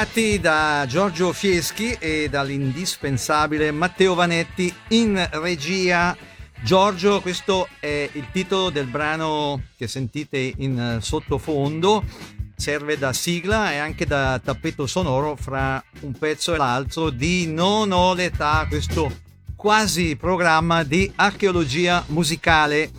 Ben ritrovati da Giorgio Fieschi e dall'indispensabile Matteo Vanetti in regia. Giorgio, questo è il titolo del brano che sentite in sottofondo, serve da sigla e anche da tappeto sonoro fra un pezzo e l'altro di Non ho l'età, questo quasi programma di archeologia musicale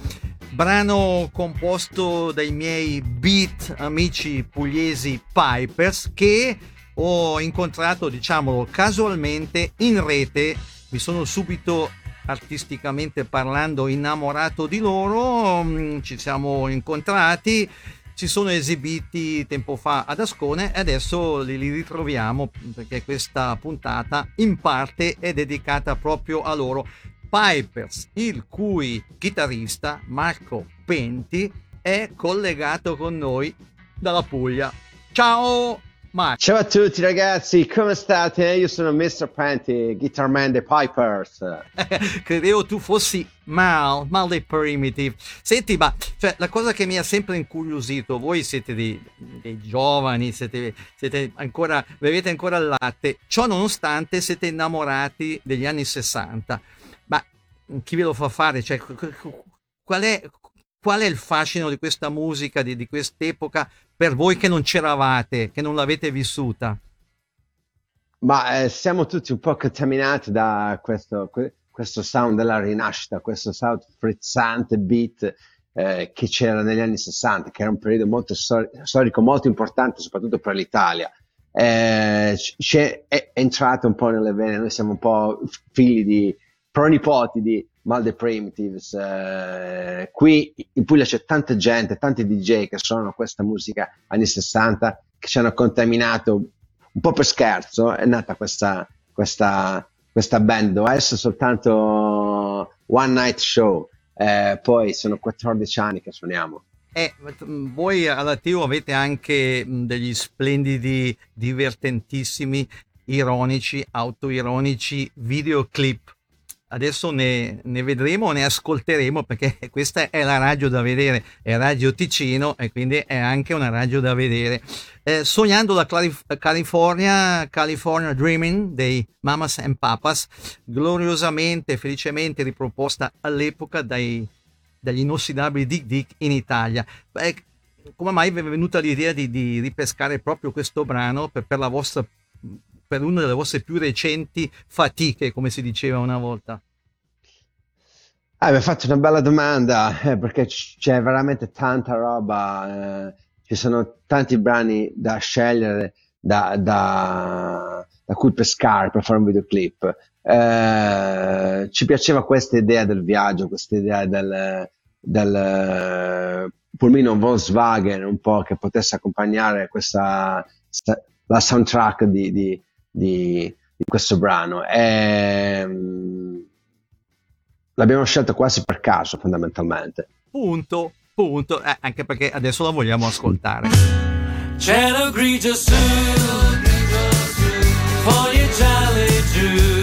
brano composto dai miei beat amici pugliesi Pipers che ho incontrato, diciamolo, casualmente in rete. Mi sono subito artisticamente parlando innamorato di loro, mm, ci siamo incontrati, si sono esibiti tempo fa ad Ascone e adesso li ritroviamo perché questa puntata in parte è dedicata proprio a loro. Pipers, il cui chitarrista Marco Penti è collegato con noi dalla Puglia. Ciao Marco! Ciao a tutti ragazzi, come state? Io sono Mr. Penti, guitar man dei Pipers. Credevo tu fossi Mal, Mal dei Primitive. Senti, ma cioè, la cosa che mi ha sempre incuriosito, voi siete dei, dei giovani, siete, siete ancora, bevete ancora il latte, ciò nonostante siete innamorati degli anni 60 chi ve lo fa fare? Cioè, qual, è, qual è il fascino di questa musica, di, di quest'epoca, per voi che non c'eravate, che non l'avete vissuta? Ma eh, siamo tutti un po' contaminati da questo, questo sound della rinascita, questo sound frizzante beat eh, che c'era negli anni 60, che era un periodo molto stor- storico molto importante, soprattutto per l'Italia. Eh, è, è entrato un po' nelle vene, noi siamo un po' figli di, pronipoti di Mal the Primitives. Eh, qui in Puglia c'è tanta gente, tanti DJ che suonano questa musica anni 60 che ci hanno contaminato un po' per scherzo. È nata questa, questa, questa band, doveva essere soltanto one night show. Eh, poi sono 14 anni che suoniamo. Eh, voi all'attivo avete anche degli splendidi, divertentissimi, ironici, autoironici videoclip adesso ne, ne, vedremo, ne ascolteremo perché questa è la radio da vedere, è Radio Ticino e quindi è anche una radio da vedere. Eh, sognando la Calif- California, California Dreaming dei Mamas and Papas, gloriosamente, felicemente riproposta all'epoca dai, dagli inossidabili Dick Dick in Italia. Beh, come mai vi è venuta l'idea di, di ripescare proprio questo brano per, per la vostra per una delle vostre più recenti fatiche, come si diceva una volta? Ah, mi hai fatto una bella domanda, eh, perché c'è veramente tanta roba, eh, ci sono tanti brani da scegliere, da, da, da cui pescare per fare un videoclip. Eh, ci piaceva questa idea del viaggio, questa idea del, del pulmino Volkswagen, un po' che potesse accompagnare questa, la soundtrack di, di di, di questo brano. E, um, l'abbiamo scelto quasi per caso, fondamentalmente. Punto, punto, eh, anche perché adesso la vogliamo ascoltare. Cielo grigio su, foglie gialle giù.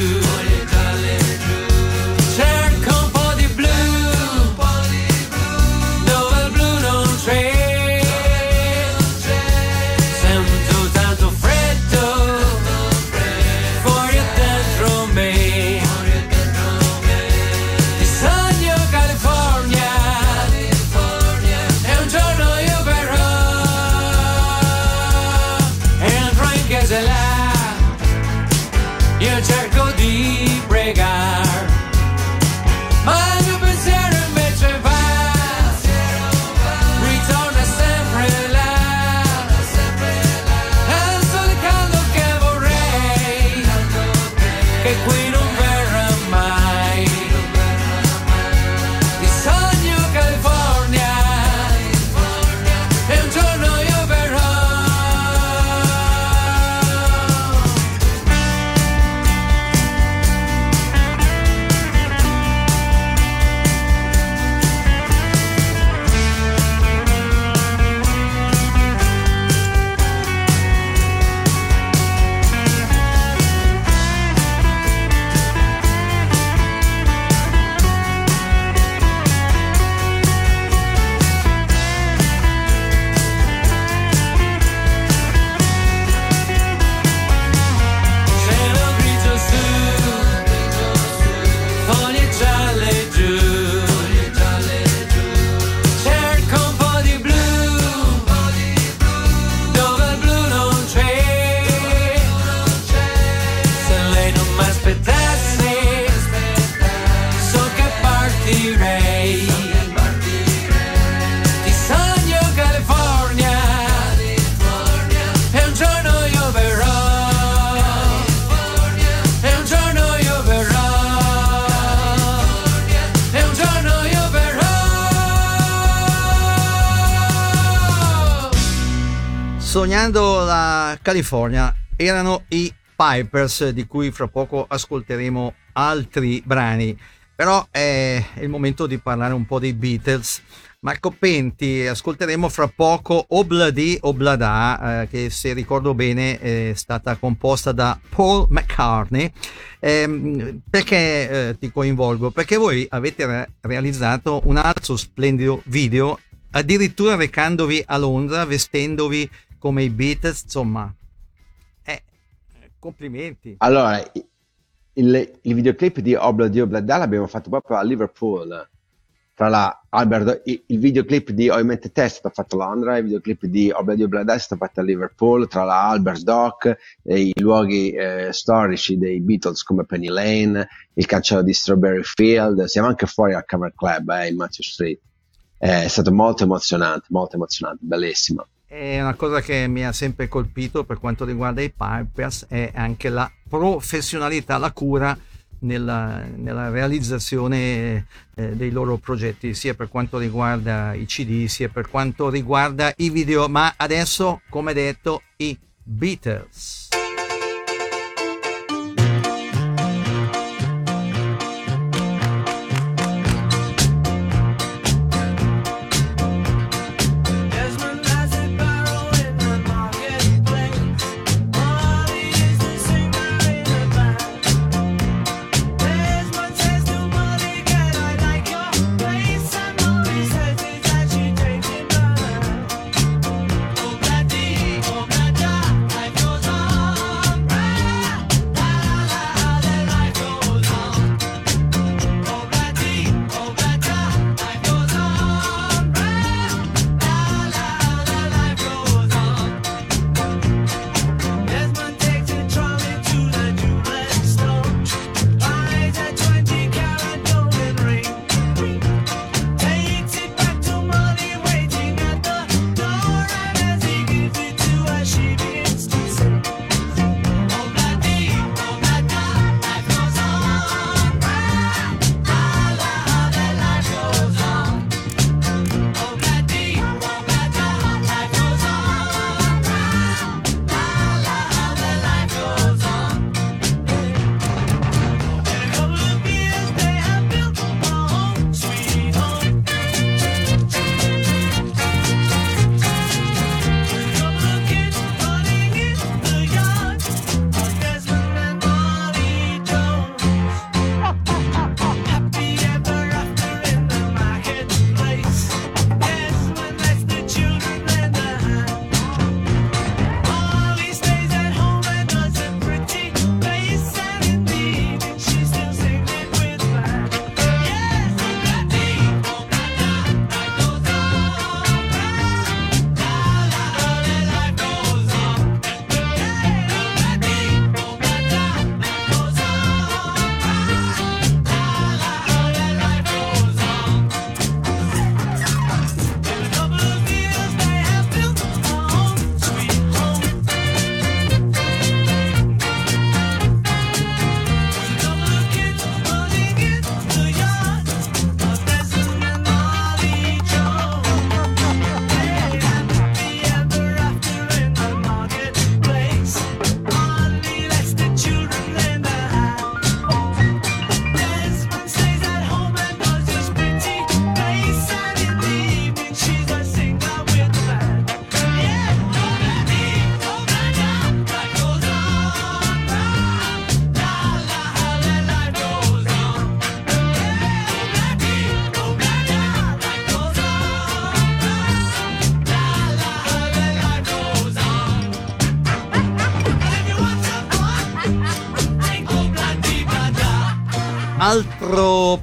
California erano i Pipers di cui fra poco ascolteremo altri brani però è il momento di parlare un po' dei Beatles Marco Penti, ascolteremo fra poco Obladi Oblada, eh, che se ricordo bene è stata composta da Paul McCartney. Eh, perché eh, ti coinvolgo? Perché voi avete re- realizzato un altro splendido video, addirittura recandovi a Londra, vestendovi come i Beatles, insomma, eh, complimenti. Allora, il, il videoclip di Obladi Oblada l'abbiamo fatto proprio a Liverpool tra la Albert, il videoclip di Ovviamente Te è stato fatto a Londra, il videoclip di Obladio Bladà è stato fatto a Liverpool, tra la Albert Dock i luoghi eh, storici dei Beatles come Penny Lane, il cancello di Strawberry Field, siamo anche fuori al Cover Club eh, in Matthew Street. Eh, è stato molto emozionante, molto emozionante, bellissimo. È una cosa che mi ha sempre colpito per quanto riguarda i Pipers è anche la professionalità, la cura nella, nella realizzazione eh, dei loro progetti, sia per quanto riguarda i CD, sia per quanto riguarda i video, ma adesso, come detto, i Beatles.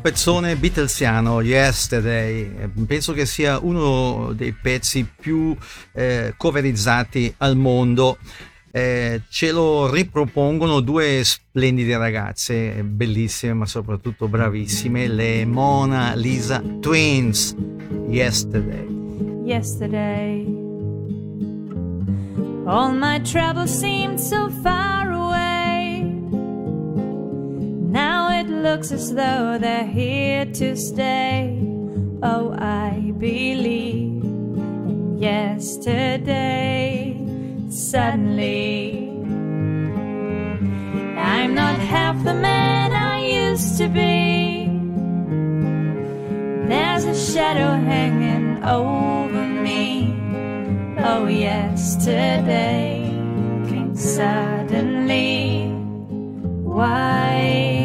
Pezzone Beatlesiano, Yesterday, penso che sia uno dei pezzi più eh, coverizzati al mondo. Eh, ce lo ripropongono due splendide ragazze, bellissime ma soprattutto bravissime, le Mona Lisa Twins. Yesterday. Yesterday. All my troubles seemed so far away. Looks as though they're here to stay. Oh, I believe in yesterday. suddenly. I'm not half the man I used to be. There's a shadow hanging over me. Oh, yesterday came suddenly. Why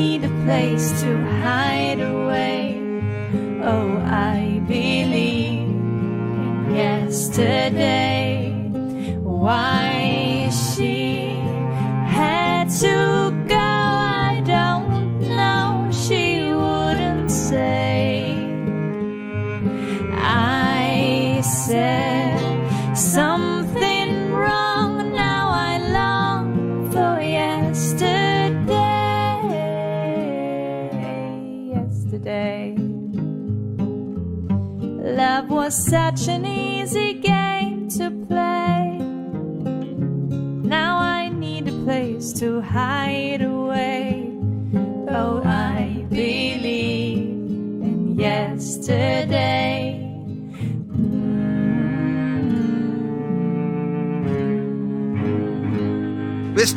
Need a place to hide away. Oh, I believe in yesterday. Why she had to was such an easy game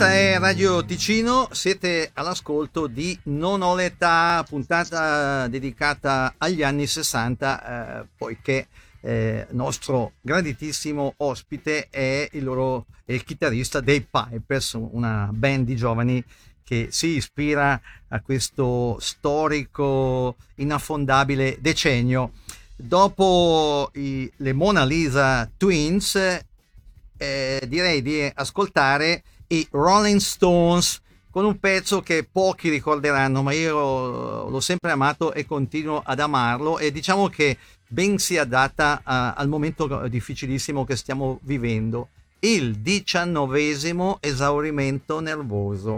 Questa è Radio Ticino, siete all'ascolto di Non ho l'età, puntata dedicata agli anni 60, eh, poiché eh, nostro graditissimo ospite è il, loro, il chitarrista dei Pipers, una band di giovani che si ispira a questo storico, inaffondabile decennio. Dopo i- le Mona Lisa Twins, eh, direi di ascoltare i Rolling Stones con un pezzo che pochi ricorderanno, ma io l'ho sempre amato e continuo ad amarlo e diciamo che ben si adatta a- al momento difficilissimo che stiamo vivendo, il diciannovesimo esaurimento nervoso.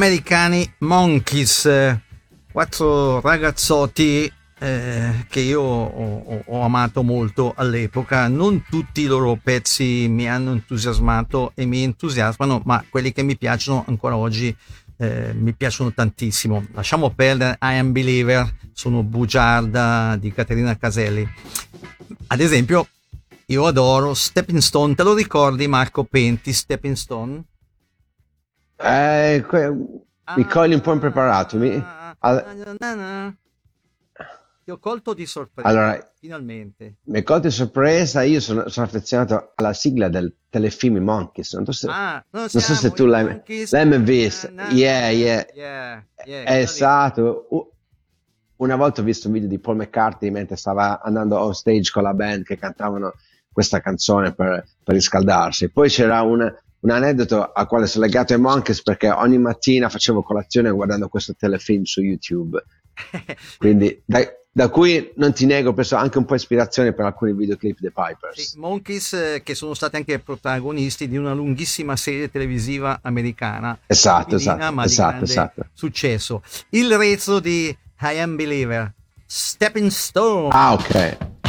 Americani Monkeys, quattro ragazzotti eh, che io ho, ho- ho amato molto all'epoca. Non tutti i loro pezzi mi hanno entusiasmato e mi entusiasmano, ma quelli che mi piacciono ancora oggi eh, mi piacciono tantissimo. Lasciamo perdere I Am Believer, sono bugiarda di Caterina Caselli. Ad esempio, io adoro Stepping Stone, te lo ricordi Marco Penti, Stepping Stone? Eh, que- mi cogli un po' impreparato. Mi- al- Ti ho colto di sorpresa, Allora, finalmente. mi hai colto di sorpresa. Io sono, sono affezionato alla sigla del telefilm Monkeys. Non so se, Ah, non, so se tu l'hai- Monkeys. l'hai mai visto. Na, na, Yeah, yeah. yeah, yeah, È stato. Una volta ho visto un video di Paul McCartney mentre stava andando on stage con la band che cantavano questa canzone per, per riscaldarsi. Poi c'era un, un aneddoto a quale sono legato ai Monkeys perché ogni mattina facevo colazione guardando questo telefilm su YouTube. Quindi da, da cui non ti nego, ho preso anche un po' ispirazione per alcuni videoclip dei Pipers. Sì, Monkeys eh, che sono stati anche protagonisti di una lunghissima serie televisiva americana Esatto, esatto, di esatto, esatto. successo il rezzo di I Am Believer Stepping Stone Ah, ok.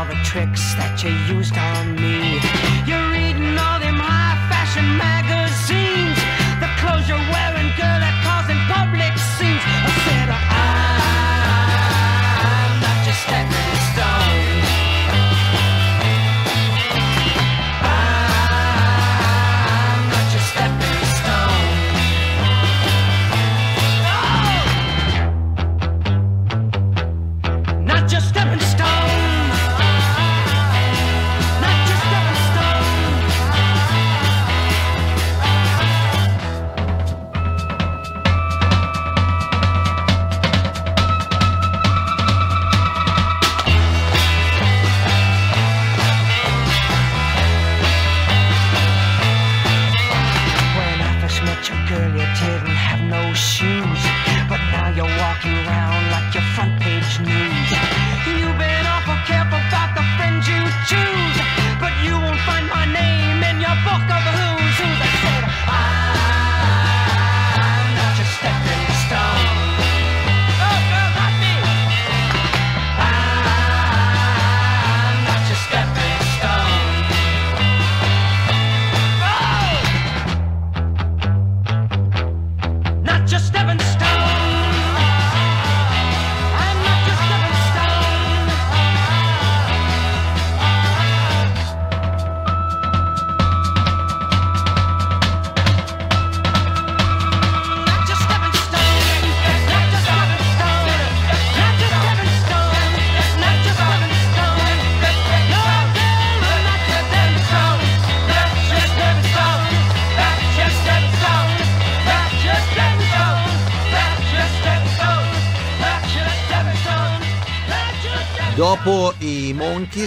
All the tricks that you used on me.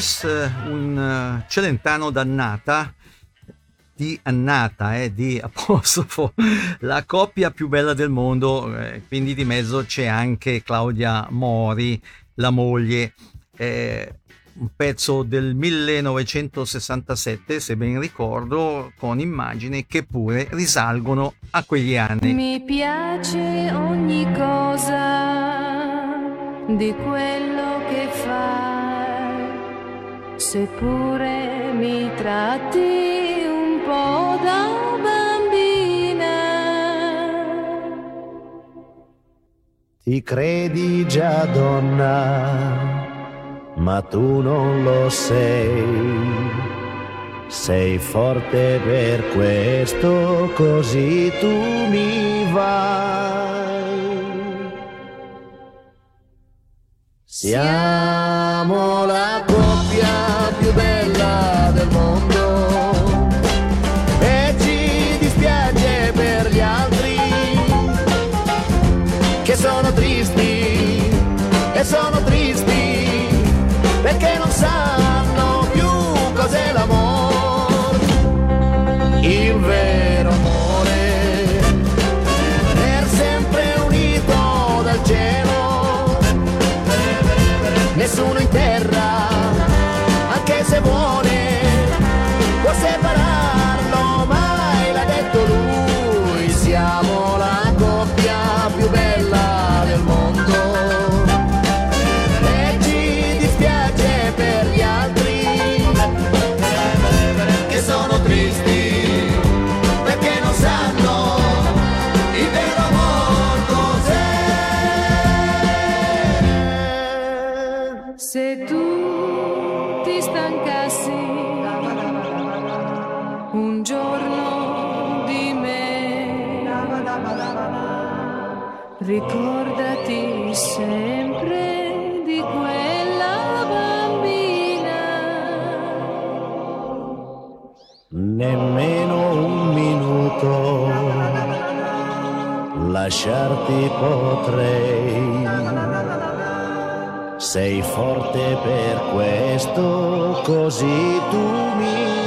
Monkeys eh, un eh, Celentano dannata di annata eh, di apostrofo la coppia più bella del mondo eh, quindi di mezzo c'è anche Claudia Mori la moglie. Eh, un pezzo del 1967 se ben ricordo con immagini che pure risalgono a quegli anni. Mi piace ogni cosa di quello che fai, seppure mi tratti un po' da bambina. Ti credi già donna, ma tu non lo sei. Sei forte per questo, così tu mi vai. Siamo la coppia sanno più cos'è l'amore, il vero amore, per sempre unito dal cielo, nessuno intende. Nemmeno un minuto lasciarti potrei. Sei forte per questo, così tu mi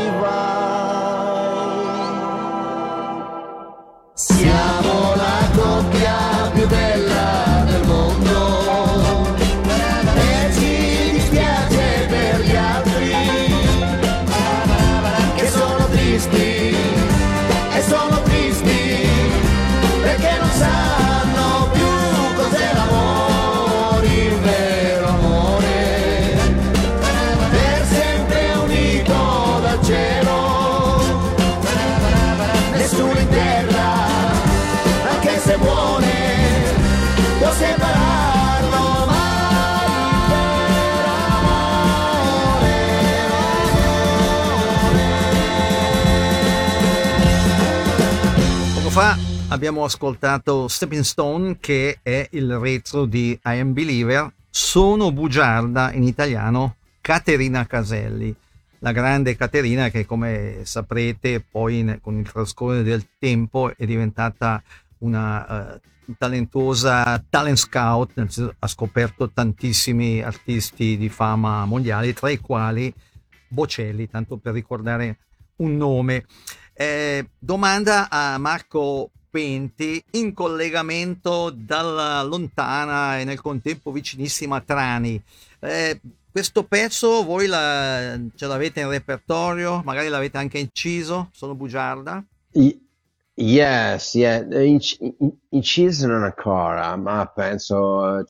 abbiamo ascoltato Stepping Stone che è il retro di I Am Believer. Sono bugiarda in italiano Caterina Caselli. La grande Caterina che come saprete poi in- con il trascorrere del tempo è diventata una eh, talentuosa talent scout, ha scoperto tantissimi artisti di fama mondiale, tra i quali Bocelli, tanto per ricordare un nome. Eh, domanda a Marco Penti in collegamento dalla lontana e nel contempo vicinissima Trani. Eh, questo pezzo voi la- ce l'avete in repertorio? Magari l'avete anche inciso? Sono bugiarda? Yes, yeah. Inc- in- inciso non ancora, ma penso...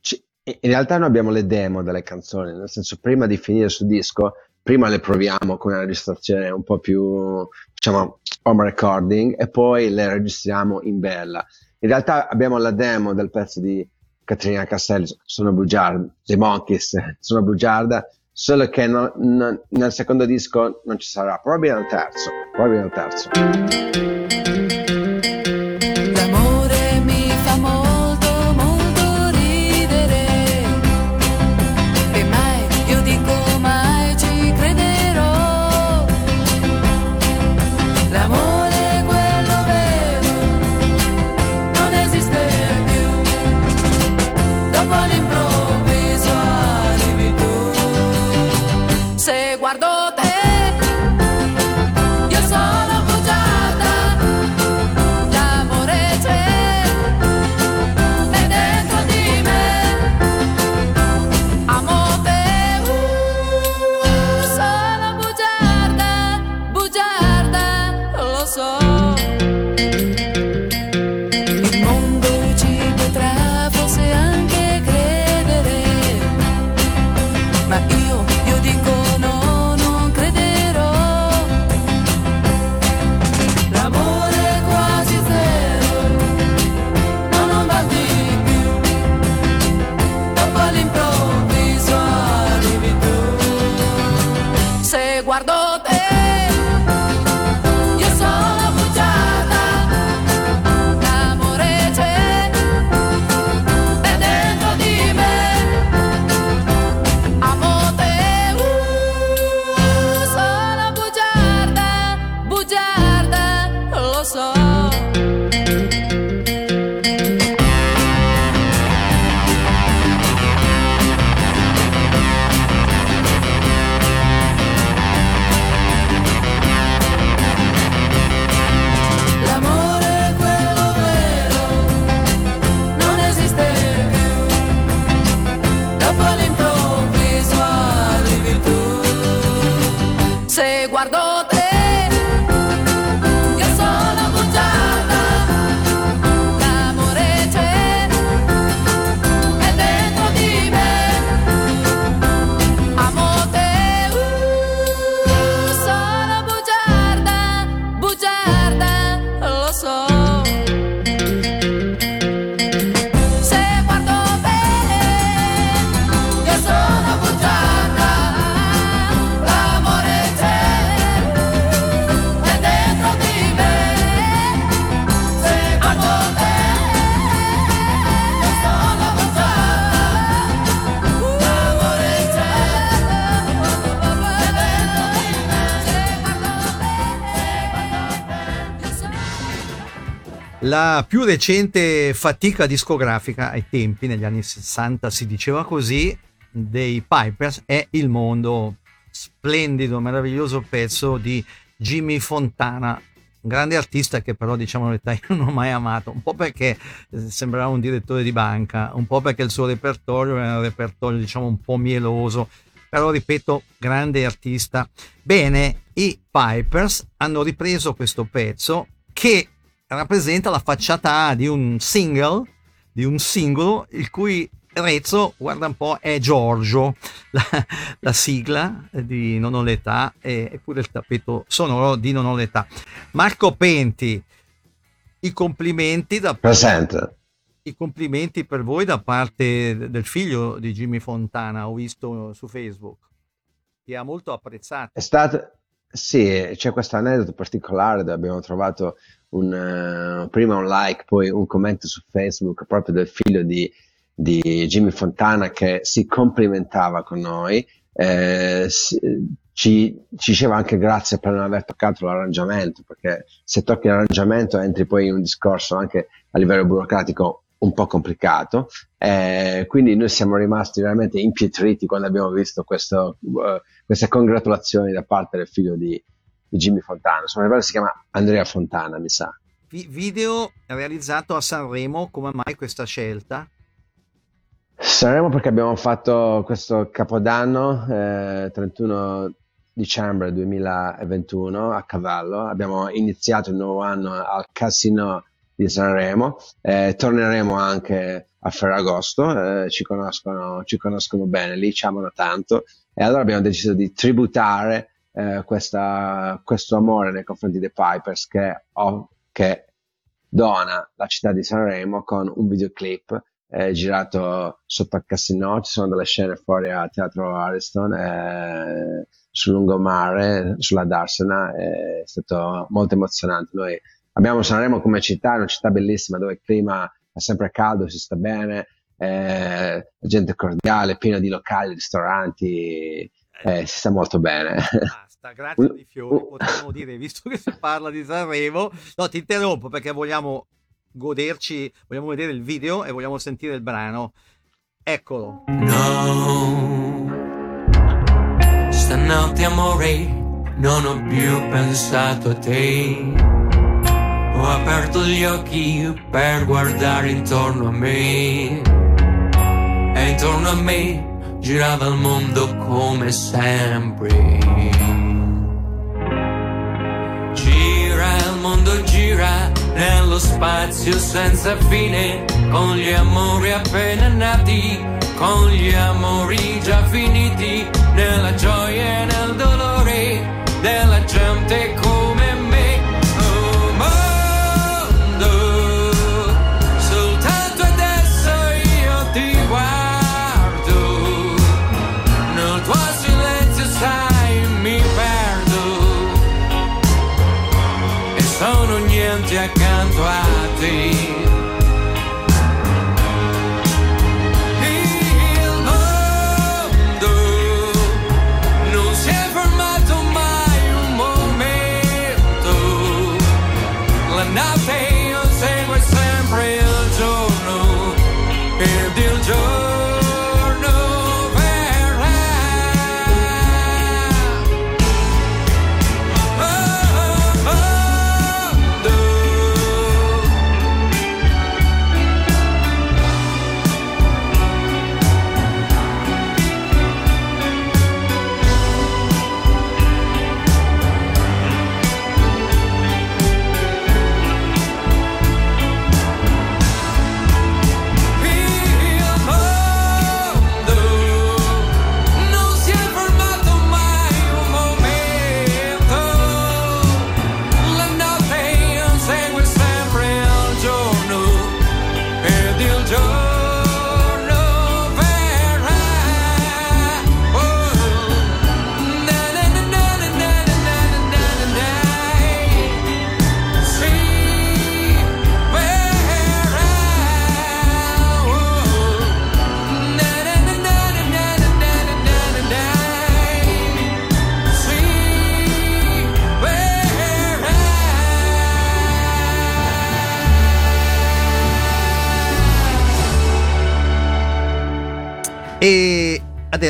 ci- In realtà noi abbiamo le demo delle canzoni, nel senso prima di finire sul disco, prima le proviamo con una registrazione un po' più, diciamo, home recording e poi le registriamo in bella. In realtà abbiamo la demo del pezzo di Caterina Castelli, sono bugiarda, dei Monkeys, sono bugiarda, solo che non- non- nel secondo disco non ci sarà, probabilmente nel terzo, probabilmente nel terzo. Più recente fatica discografica ai tempi, negli anni 60 si diceva così, dei Pipers è Il mondo, splendido, meraviglioso pezzo di Jimmy Fontana, un grande artista che però diciamo la verità io non ho mai amato, un po' perché eh, sembrava un direttore di banca, un po' perché il suo repertorio era un repertorio diciamo un po' mieloso, però ripeto, grande artista. Bene, i Pipers hanno ripreso questo pezzo che rappresenta la facciata A di un single, di un singolo, il cui Rezzo, guarda un po', è Giorgio, la, la sigla di Non ho l'età e eppure il tappeto sonoro di Non ho l'età. Marco Penti, i complimenti, da, Presente. i complimenti per voi da parte del figlio di Jimmy Fontana, ho visto su Facebook, che ha molto apprezzato. È stato, sì, c'è questo aneddoto particolare dove abbiamo trovato un, eh, prima un like, poi un commento su Facebook proprio del figlio di, di Jimmy Fontana che si complimentava con noi, eh, ci, ci diceva anche grazie per non aver toccato l'arrangiamento, perché se tocchi l'arrangiamento entri poi in un discorso anche a livello burocratico un po' complicato. Eh, quindi noi siamo rimasti veramente impietriti quando abbiamo visto questo, eh, queste congratulazioni da parte del figlio di, di Jimmy Fontana. Non ricordo si chiama Andrea Fontana, mi sa. Vi- video realizzato a Sanremo, come mai questa scelta? Saremo perché abbiamo fatto questo capodanno, eh, 31 dicembre 2021 a cavallo. Abbiamo iniziato il nuovo anno al Casino di Sanremo. Eh, torneremo anche a Ferragosto, eh, ci conoscono, ci conoscono bene lì, ci amano tanto. E allora abbiamo deciso di tributare eh, questa- questo amore nei confronti dei Pipers che, ho- che dona la città di Sanremo con un videoclip eh, girato sotto al casino, ci sono delle scene fuori a Teatro Ariston, eh, sul lungomare, sulla Darsena, è stato molto emozionante. Noi abbiamo Sanremo come città, è una città bellissima dove il clima è sempre caldo, si sta bene, eh, la gente è cordiale, piena di locali, ristoranti, eh, si sta molto bene. Basta, grazie di fiori, potremmo dire, visto che si parla di Sanremo. No, ti interrompo perché vogliamo goderci, vogliamo vedere il video e vogliamo sentire il brano. Eccolo. No, stanotte amore, non ho più pensato a te. Ho aperto gli occhi per guardare intorno a me. E intorno a me girava il mondo come sempre. Gira, il mondo gira nello spazio senza fine, con gli amori appena nati, con gli amori già finiti, nella gioia e nel dolore della gente come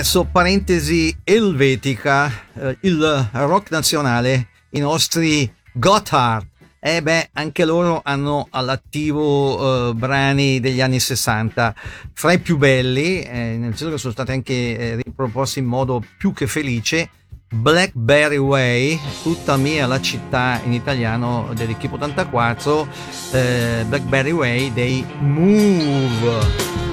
adesso parentesi elvetica, eh, il rock nazionale, i nostri Gotthard. E beh, anche loro hanno all'attivo eh, brani degli anni 60, fra i più belli, eh, nel senso che sono stati anche eh, riproposti in modo più che felice. Blackberry Way, tutta mia la città in italiano dell'Equipo 84, eh, Blackberry Way dei Move.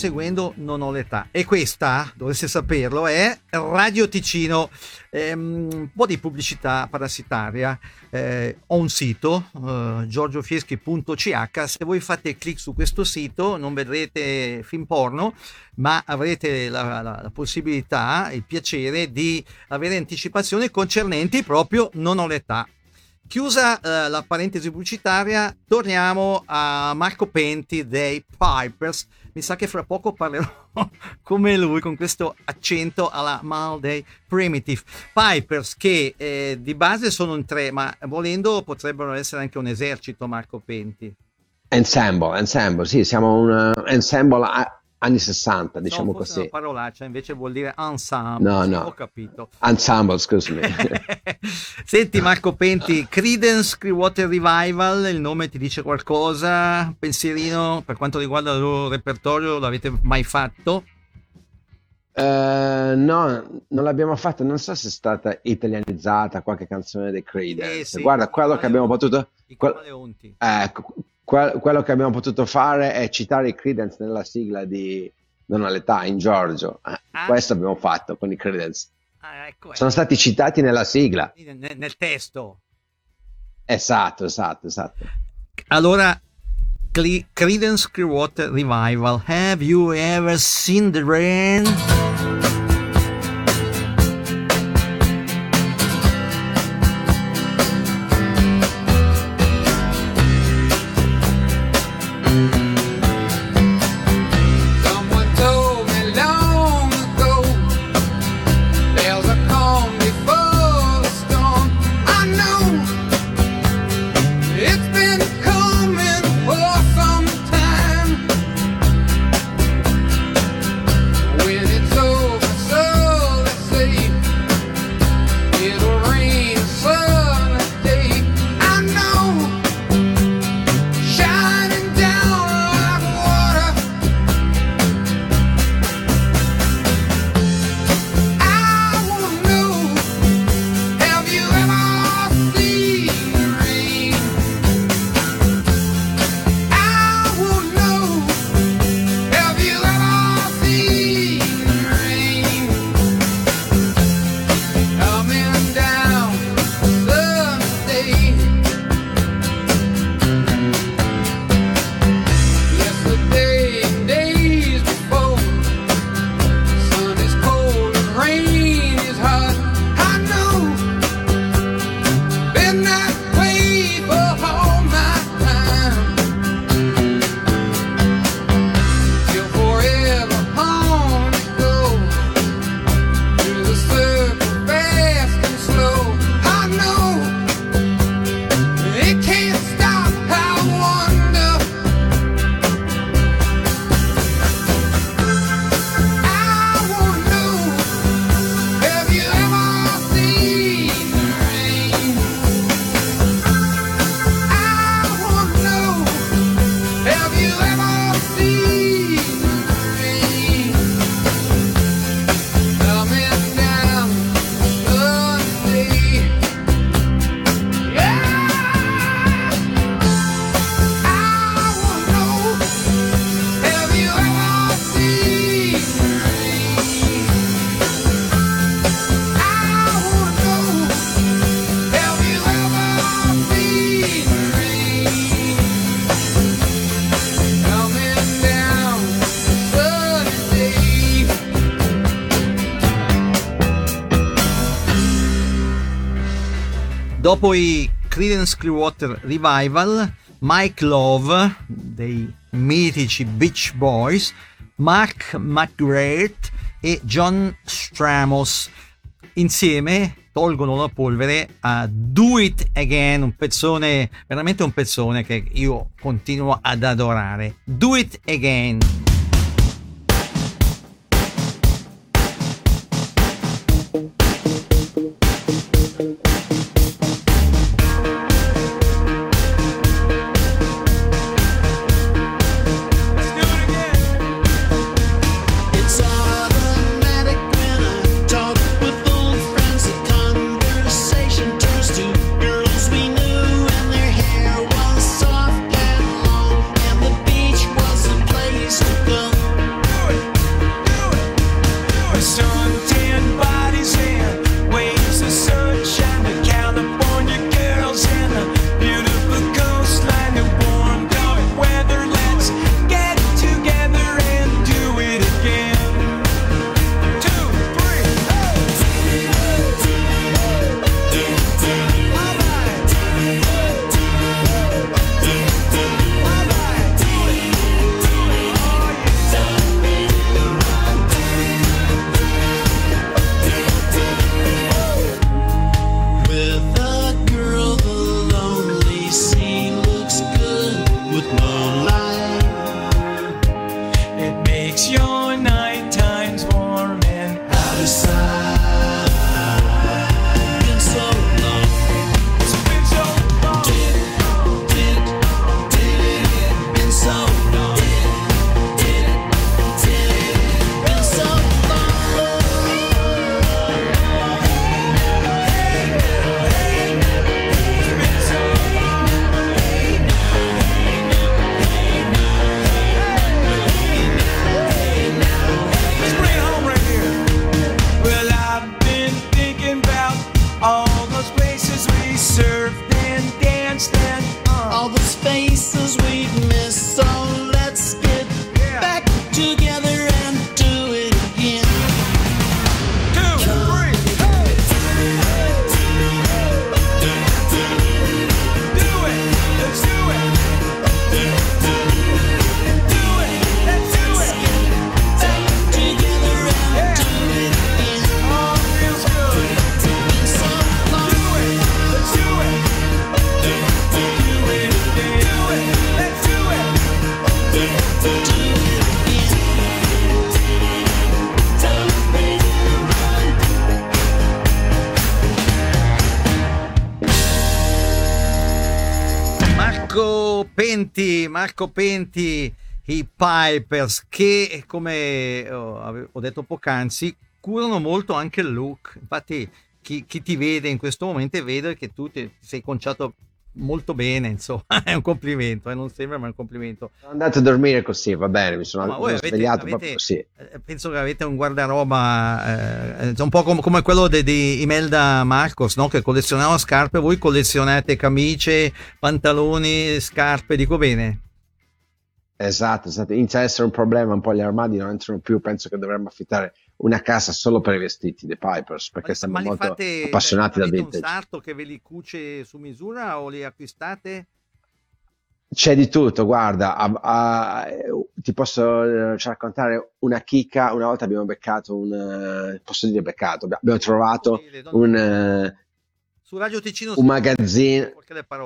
Seguendo Non ho l'età. E questa, dovreste saperlo, è Radio Ticino. Ehm, un po' di pubblicità parassitaria. Eh, ho un sito, eh, giorgiofieschi.ch. Se voi fate clic su questo sito non vedrete film porno, ma avrete la, la- la possibilità, il piacere di avere anticipazioni concernenti proprio Non ho l'età. Chiusa eh, la parentesi pubblicitaria, torniamo a Marco Penti dei Pipers. Mi sa che fra poco parlerò come lui con questo accento alla Malday Primitive. Pipers che eh, di base sono in tre, ma volendo potrebbero essere anche un esercito, Marco Penti. Ensemble, ensemble, sì, siamo un eh, ensemble a- anni 60, diciamo no, forse è così. una parolaccia, invece vuol dire ensemble. No, no. Ho capito. Ensemble, scusami. Senti Marco Penti, Credence Clearwater Revival, il nome ti dice qualcosa? Pensierino per quanto riguarda il loro repertorio, l'avete mai fatto? Eh, no, non l'abbiamo fatta, non so se è stata italianizzata qualche canzone dei Creedence. Eh, sì, Guarda, quello che abbiamo potuto... I quel- camaleonti quello che abbiamo potuto fare è citare i Credence nella sigla di Non all'età in Giorgio. Eh, ah. Questo abbiamo fatto con i Credence. Ah, ecco, ecco. Sono stati citati nella sigla. Nel, nel testo. Esatto, esatto, esatto. Allora, Credence Clearwater Revival. Have you ever seen the rain? poi Credence Clearwater Revival, Mike Love dei mitici Beach Boys, Mark McGrath e John Stramos. Insieme tolgono la polvere a Do It Again, un pezzone, veramente un pezzone che io continuo ad adorare. Do It Again. Penti, Marco Penti, i Pipers, che come ave- ho detto poc'anzi, curano molto anche il look. Infatti, chi, chi ti vede in questo momento vede che tu ti sei conciato molto bene, insomma, è un complimento, eh, non sembra, ma è un complimento. Sono andato a dormire così, va bene, mi sono, sono avete- svegliato avete- proprio così. Eh, Penso che avete un guardaroba eh, eh, un po' com- come quello de- di Imelda Marcos, no? che collezionava scarpe, voi collezionate camicie, pantaloni, scarpe, dico bene? Esatto, esatto. Inizia a essere un problema, un po' gli armadi non entrano più, penso che dovremmo affittare una casa solo per i vestiti dei Pipers, perché Ma- siamo ma molto fate, appassionati cioè, dal avete un vintage. sarto che ve li cuce su misura o li acquistate? C'è di tutto, guarda, a- a- ti posso eh, raccontare una chicca. Una volta abbiamo beccato un, eh, posso dire beccato, abbiamo- trovato un, eh, Su Radio Ticino un magazzino.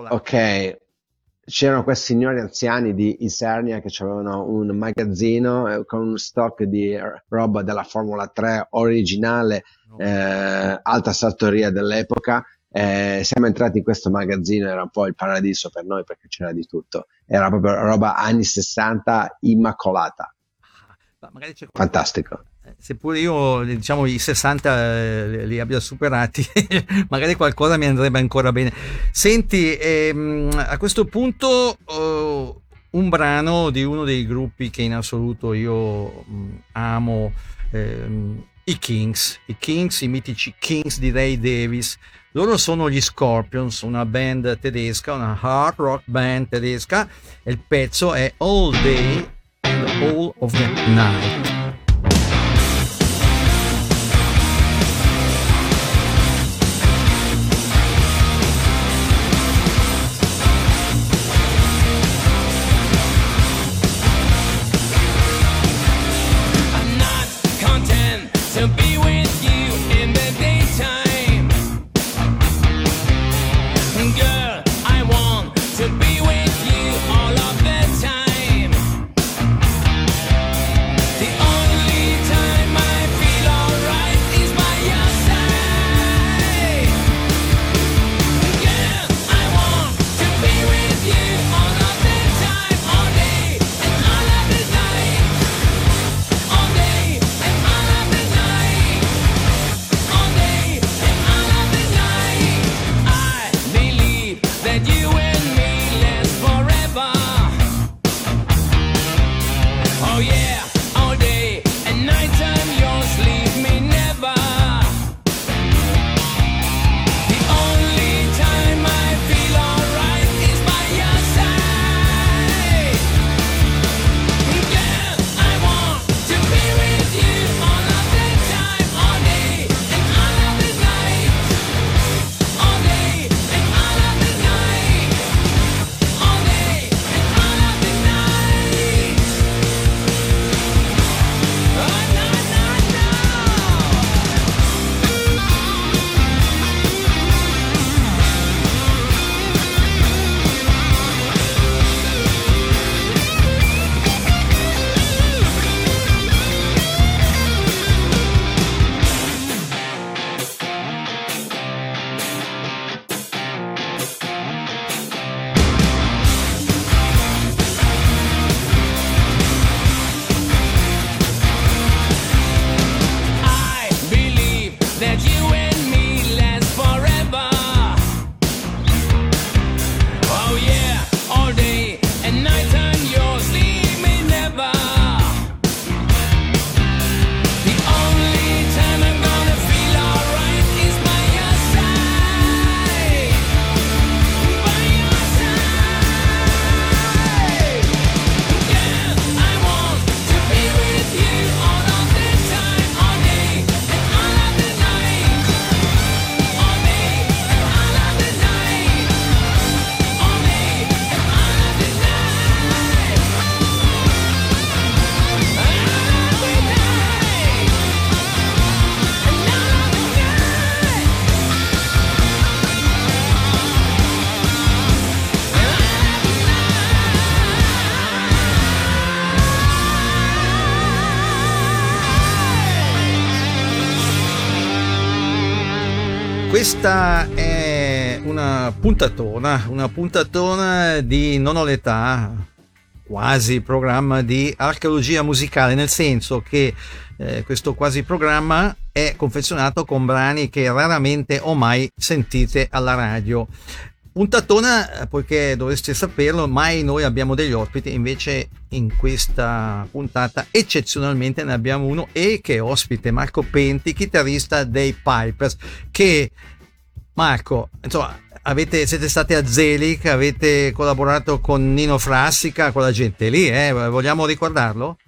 Ok, c'erano questi signori anziani di Isernia che avevano un magazzino eh, con un stock di roba della Formula 3 originale, eh, alta sartoria dell'epoca. Eh, siamo entrati in questo magazzino, era un po' il paradiso per noi perché c'era di tutto. Era proprio roba anni 60 immacolata, Ma magari c'è qualcosa- fantastico. Eh, Seppure io, diciamo, i 60 eh, li abbia superati, magari qualcosa mi andrebbe ancora bene. Senti, ehm, a questo punto oh, un brano di uno dei gruppi che in assoluto io mh, amo, ehm, i Kings, i Kings, i mitici Kings di Ray Davis. Loro sono gli Scorpions, una band tedesca, una hard rock band tedesca, e il pezzo è All Day and All of the Night. Questa è una puntatona, una puntatona di Non ho l'età, quasi programma di archeologia musicale, nel senso che eh, questo quasi programma è confezionato con brani che raramente o mai sentite alla radio. Puntatona, poiché dovreste saperlo, mai noi abbiamo degli ospiti, invece in questa puntata eccezionalmente ne abbiamo uno e che ospite Marco Penti, chitarrista dei Pipers, che Marco, insomma, avete, siete stati a Zelig, avete collaborato con Nino Frassica, quella gente lì, eh? vogliamo ricordarlo?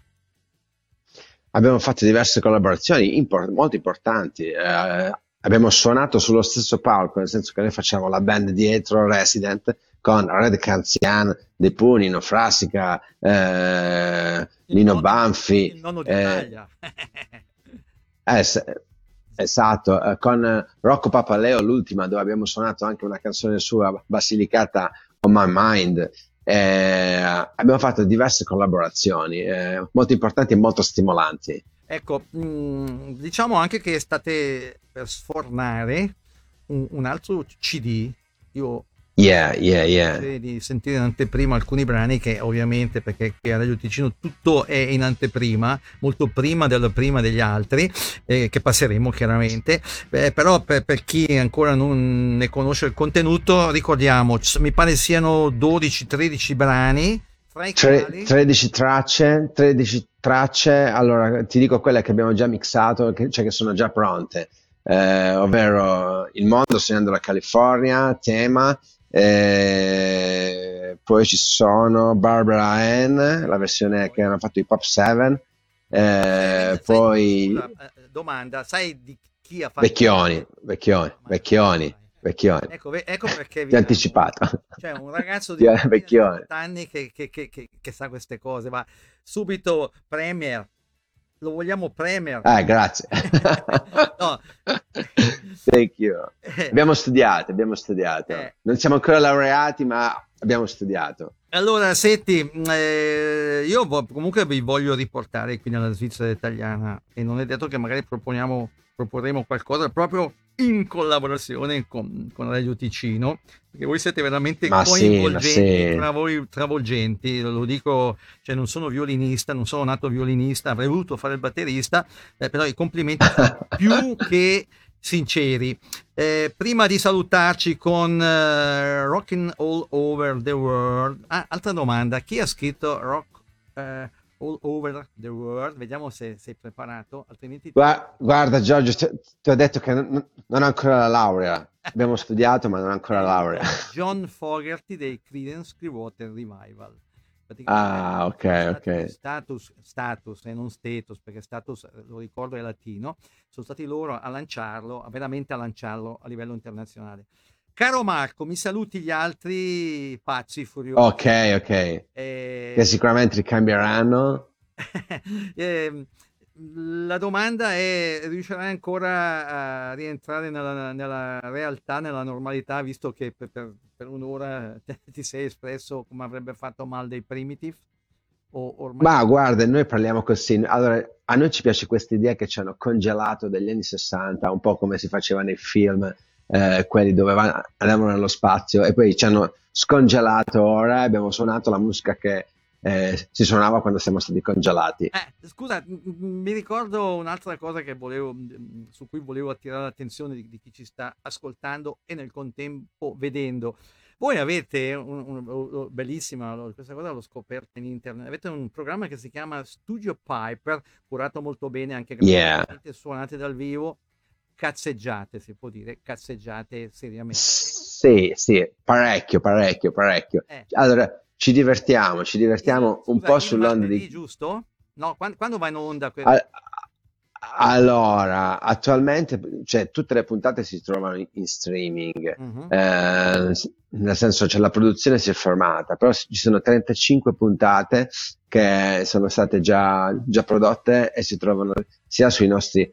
Abbiamo fatto diverse collaborazioni impor- molto importanti. eh, abbiamo suonato sullo stesso palco, nel senso che noi facciamo la band dietro Resident con Red Canzian, De Poo, Nino Frassica, eh, Nino Banfi. Il nonno eh, d'Italia. Eh, s- esatto, eh, con Rocco Papaleo, l'ultima, dove abbiamo suonato anche una canzone sua, Basilicata on My Mind. Eh, abbiamo fatto diverse collaborazioni eh, molto importanti e molto stimolanti. ecco, mh, diciamo anche che state per sfornare un, un altro CD. Io Yeah, yeah, yeah. di sentire in anteprima alcuni brani che ovviamente perché qui a Radio Ticino tutto è in anteprima molto prima della prima degli altri eh, che passeremo chiaramente Eh, però per, per chi ancora non ne conosce il contenuto ricordiamo mi pare siano 12-13 brani i quali 13 tracce, 13 tracce, allora ti dico quelle che abbiamo già mixato, che, cioè che sono già pronte, eh, ovvero Il mondo sognando la California, tema, eh, poi ci sono Barbara Ann, la versione che hanno fatto i Pop 7, eh, poi scusa, eh, domanda sai di chi ha fatto Vecchioni, Vecchioni, Vecchioni, Vecchioni, ecco, ecco perché vi ho anticipato. Cioè, un ragazzo di Via- Vecchione. 40 anni che, che- che- che- che sa queste cose, ma subito Premier, lo vogliamo Premier. Ah, grazie. No. Thank you. Eh, Abbiamo studiato, abbiamo studiato. Eh. Non siamo ancora laureati, ma abbiamo studiato. Allora, senti, eh, io comunque vi voglio riportare qui nella Svizzera italiana e non è detto che magari proponiamo, proporremo qualcosa proprio in collaborazione con, con Radio Ticino, perché voi siete veramente Ma sì, coinvolgenti, ma sì. travol- travolgenti, lo dico, cioè non sono violinista, non sono nato violinista, avrei voluto fare il batterista, eh, però i complimenti sono più che sinceri. Eh, prima di salutarci con eh, Rockin' All Over the World, ah, altra domanda, chi ha scritto Rock eh, All Over the World? Vediamo se sei preparato, altrimenti... Gua- Guarda, Giorgio, ti, ho detto che non, non ho ancora la laurea. Abbiamo studiato, ma non ho ancora la laurea. John Fogerty dei Creedence Clearwater Revival. Ah, ok, ok. Status, status e non status, perché status, eh, lo ricordo, è latino. Sono stati loro a lanciarlo, a veramente a lanciarlo a livello internazionale. Caro Marco, mi saluti gli altri pazzi furiosi. Ok, ok. Eh, Che sicuramente ricambieranno. Ehm, la domanda è: riuscirai ancora a rientrare nella, nella realtà, nella normalità, visto che per, per- per un'ora te- ti sei espresso come avrebbe fatto mal dei primitive? O ormai Ma guarda, noi parliamo così. Allora, a noi ci piace questa idea che ci hanno congelato degli anni 60, un po' come si faceva nei film, eh, quelli dove va- andavano nello spazio e poi ci hanno scongelato ora e abbiamo suonato la musica che eh, si suonava quando siamo stati congelati. Eh, scusa, mi ricordo un'altra cosa che volevo, su cui volevo attirare l'attenzione di, di chi ci sta ascoltando e nel contempo vedendo. Voi avete un, un- un- bellissima, lo- questa cosa l'ho scoperta in internet, avete un programma che si chiama Studio Piper, curato molto bene, anche Yeah. graficamente, suonate dal vivo, cazzeggiate, si può dire, cazzeggiate seriamente. Sì, sì, parecchio, parecchio, parecchio. Eh. Allora, ci divertiamo, ci divertiamo un Scusa, po' il sull'onda di... giusto? No, quan- quando, va in onda? que- Al- Allora, attualmente, cioè, tutte le puntate si trovano in, in streaming, Mhm. eh, nel senso, cioè, la produzione si è fermata, però ci sono 35 puntate che sono state già, già prodotte e si trovano sia sui nostri,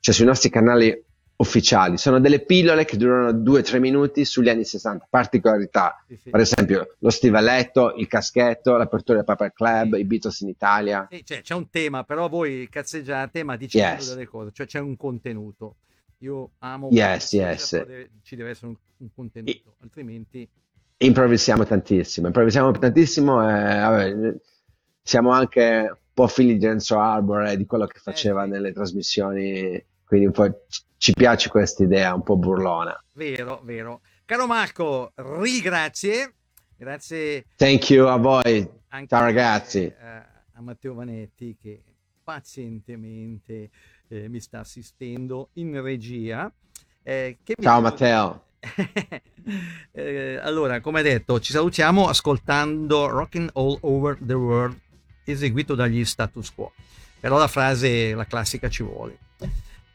cioè, sui nostri canali ufficiali. Sono delle pillole che durano 2-3 minuti sugli anni 60, particolarità. Sì, sì. Per esempio, lo stivaletto, il caschetto, l'apertura del Paper Club, i Beatles in Italia. Sì, cioè, c'è un tema, però voi cazzeggiate, ma dicendo Yes. delle cose, cioè c'è un contenuto. Io amo Yes, yes. deve- ci deve essere un, un contenuto, altrimenti improvvisiamo tantissimo, improvvisiamo tantissimo e vabbè, siamo anche un po' figli di Renzo Arbor e di quello che faceva Eh, sì. nelle trasmissioni, quindi un po' ci- piace questa idea un po' burlona. vero, vero. Caro Marco, rigrazie, grazie Thank you a voi. Ciao, ragazzi. eh, a Matteo Vanetti che pazientemente eh, mi sta assistendo in regia. Eh, Ciao devo Matteo. Eh, allora, come detto, ci salutiamo ascoltando Rockin' All Over the World eseguito dagli Status Quo. Però la frase, la classica ci vuole.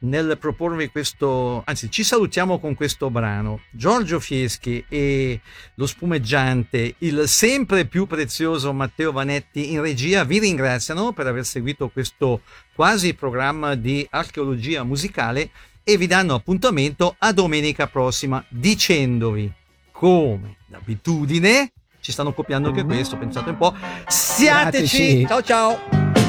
Nel proporvi questo, anzi, ci salutiamo con questo brano. Giorgio Fieschi e lo spumeggiante, il sempre più prezioso Matteo Vanetti in regia vi ringraziano per aver seguito questo quasi programma di archeologia musicale e vi danno appuntamento a domenica prossima dicendovi come d'abitudine ci stanno copiando anche questo pensate un po' siateci Siateci. ciao ciao